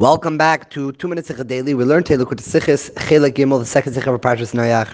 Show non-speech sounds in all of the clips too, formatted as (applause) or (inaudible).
Welcome back to Two Minutes of Daily. We learned Likkutei Sichos Chelek Gimmel, the second Sich of Parshas Noach.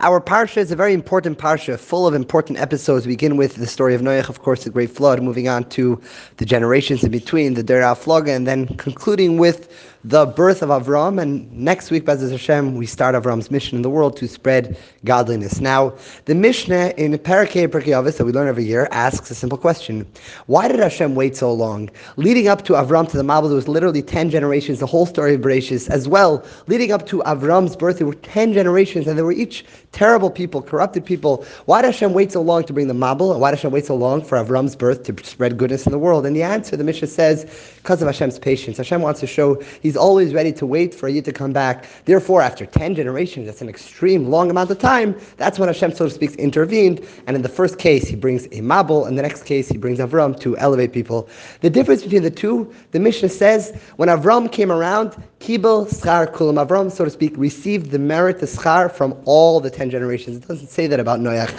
Our Parsha is a very important Parsha, full of important episodes. We begin with the story of Noach, of course, the great flood, moving on to the generations in between, the Dor Haflagah, and then concluding with the birth of Avram. And next week, B'ezras Hashem, we start Avram's mission in the world to spread godliness. Now, the Mishnah in Parakeh Perkei that we learn every year asks a simple question: Why did Hashem wait so long? Leading up to Avram to the Mabul, there was literally ten generations, the whole story of Bereshis as well. Leading up to Avram's birth, there were ten generations, and they were each terrible people, corrupted people. Why did Hashem wait so long to bring the Mabul? And why did Hashem wait so long for Avram's birth to spread goodness in the world? And the answer, the Mishnah says, because of Hashem's patience. Hashem wants to show always ready to wait for you to come back. Therefore, after 10 generations, that's an extreme long amount of time, that's when Hashem, so to speak, intervened. And in the first case, He brings a Mabul. In the next case, He brings Avram to elevate people. The difference between the two, the Mishnah says, when Avram came around, Kibel Schar Kulam. Avram, so to speak, received the merit, the Schar, from all the 10 generations. It doesn't say that about Noach.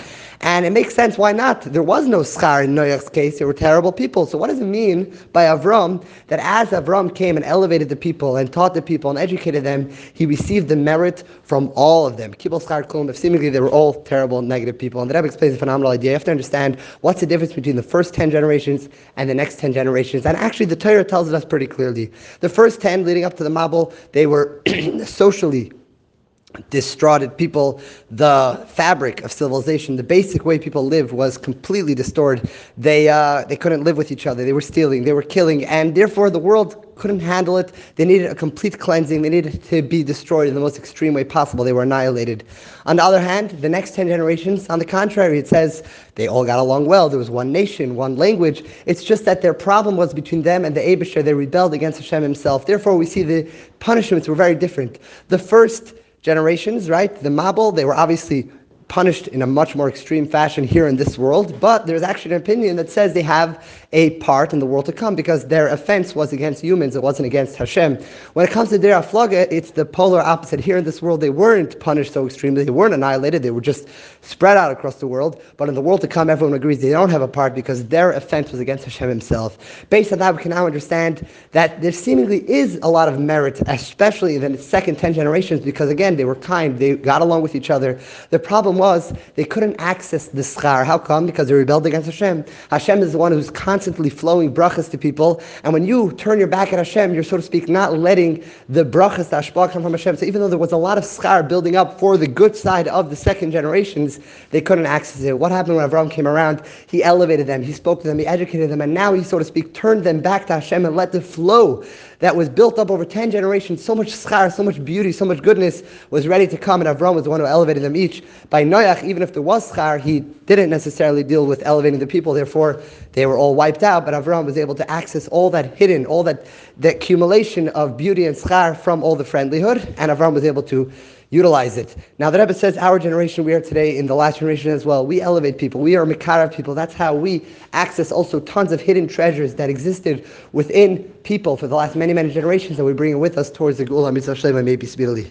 And it makes sense, why not? There was no schar in Noach's case, they were terrible people. So what does it mean by Avram that as Avram came and elevated the people and taught the people and educated them, he received the merit from all of them? Kibbutz schar if seemingly they were all terrible, negative people. And the Rebbe explains a phenomenal idea. You have to understand what's the difference between the first 10 generations and the next 10 generations. And actually the Torah tells us pretty clearly. The first 10 leading up to the Mabul, they were (clears throat) socially distraught people. The fabric of civilization, the basic way people live was completely distorted. They uh, they couldn't live with each other. They were stealing. They were killing, and therefore the world couldn't handle it. They needed a complete cleansing. They needed to be destroyed in the most extreme way possible. They were annihilated. On the other hand, the next ten generations, on the contrary, it says they all got along well. There was one nation, one language. It's just that their problem was between them and the Aibershter. They rebelled against Hashem Himself. Therefore, we see the punishments were very different. The first generations, right? The Mabul, they were obviously punished in a much more extreme fashion here in this world, but there's actually an opinion that says they have a part in the world to come because their offense was against humans, it wasn't against Hashem. When it comes to Dor Haflagah, it's the polar opposite. Here in this world, they weren't punished so extremely, they weren't annihilated, they were just spread out across the world. But in the world to come, everyone agrees they don't have a part because their offense was against Hashem himself. Based on that, we can now understand that there seemingly is a lot of merit, especially in the second 10 generations, because again, they were kind, they got along with each other. The problem was they couldn't access the schar. How come? Because they rebelled against Hashem. Hashem is the one who's constantly flowing brachas to people, and when you turn your back at Hashem, you're so to speak not letting the brachas, the hashpa'ah come from Hashem. So even though there was a lot of schar building up for the good side of the second generations, they couldn't access it. What happened when Avram came around? He elevated them, he spoke to them, he educated them, and now he, so to speak, turned them back to Hashem and let the flow that was built up over 10 generations, so much schar, so much beauty, so much goodness was ready to come, and Avram was the one who elevated them each. By Noach, even if there was schar, he didn't necessarily deal with elevating the people, therefore they were all wiped out, but Avram was able to access all that hidden, all that the accumulation of beauty and schar from all the friendlyhood, and Avram was able to utilize it. Now the Rebbe says our generation, we are today in the last generation as well. We elevate people. We are mekarev people. That's how we access also tons of hidden treasures that existed within people for the last many, many generations and we bring it with us towards the Geulah Mitzvah Shlema, maybe speedily.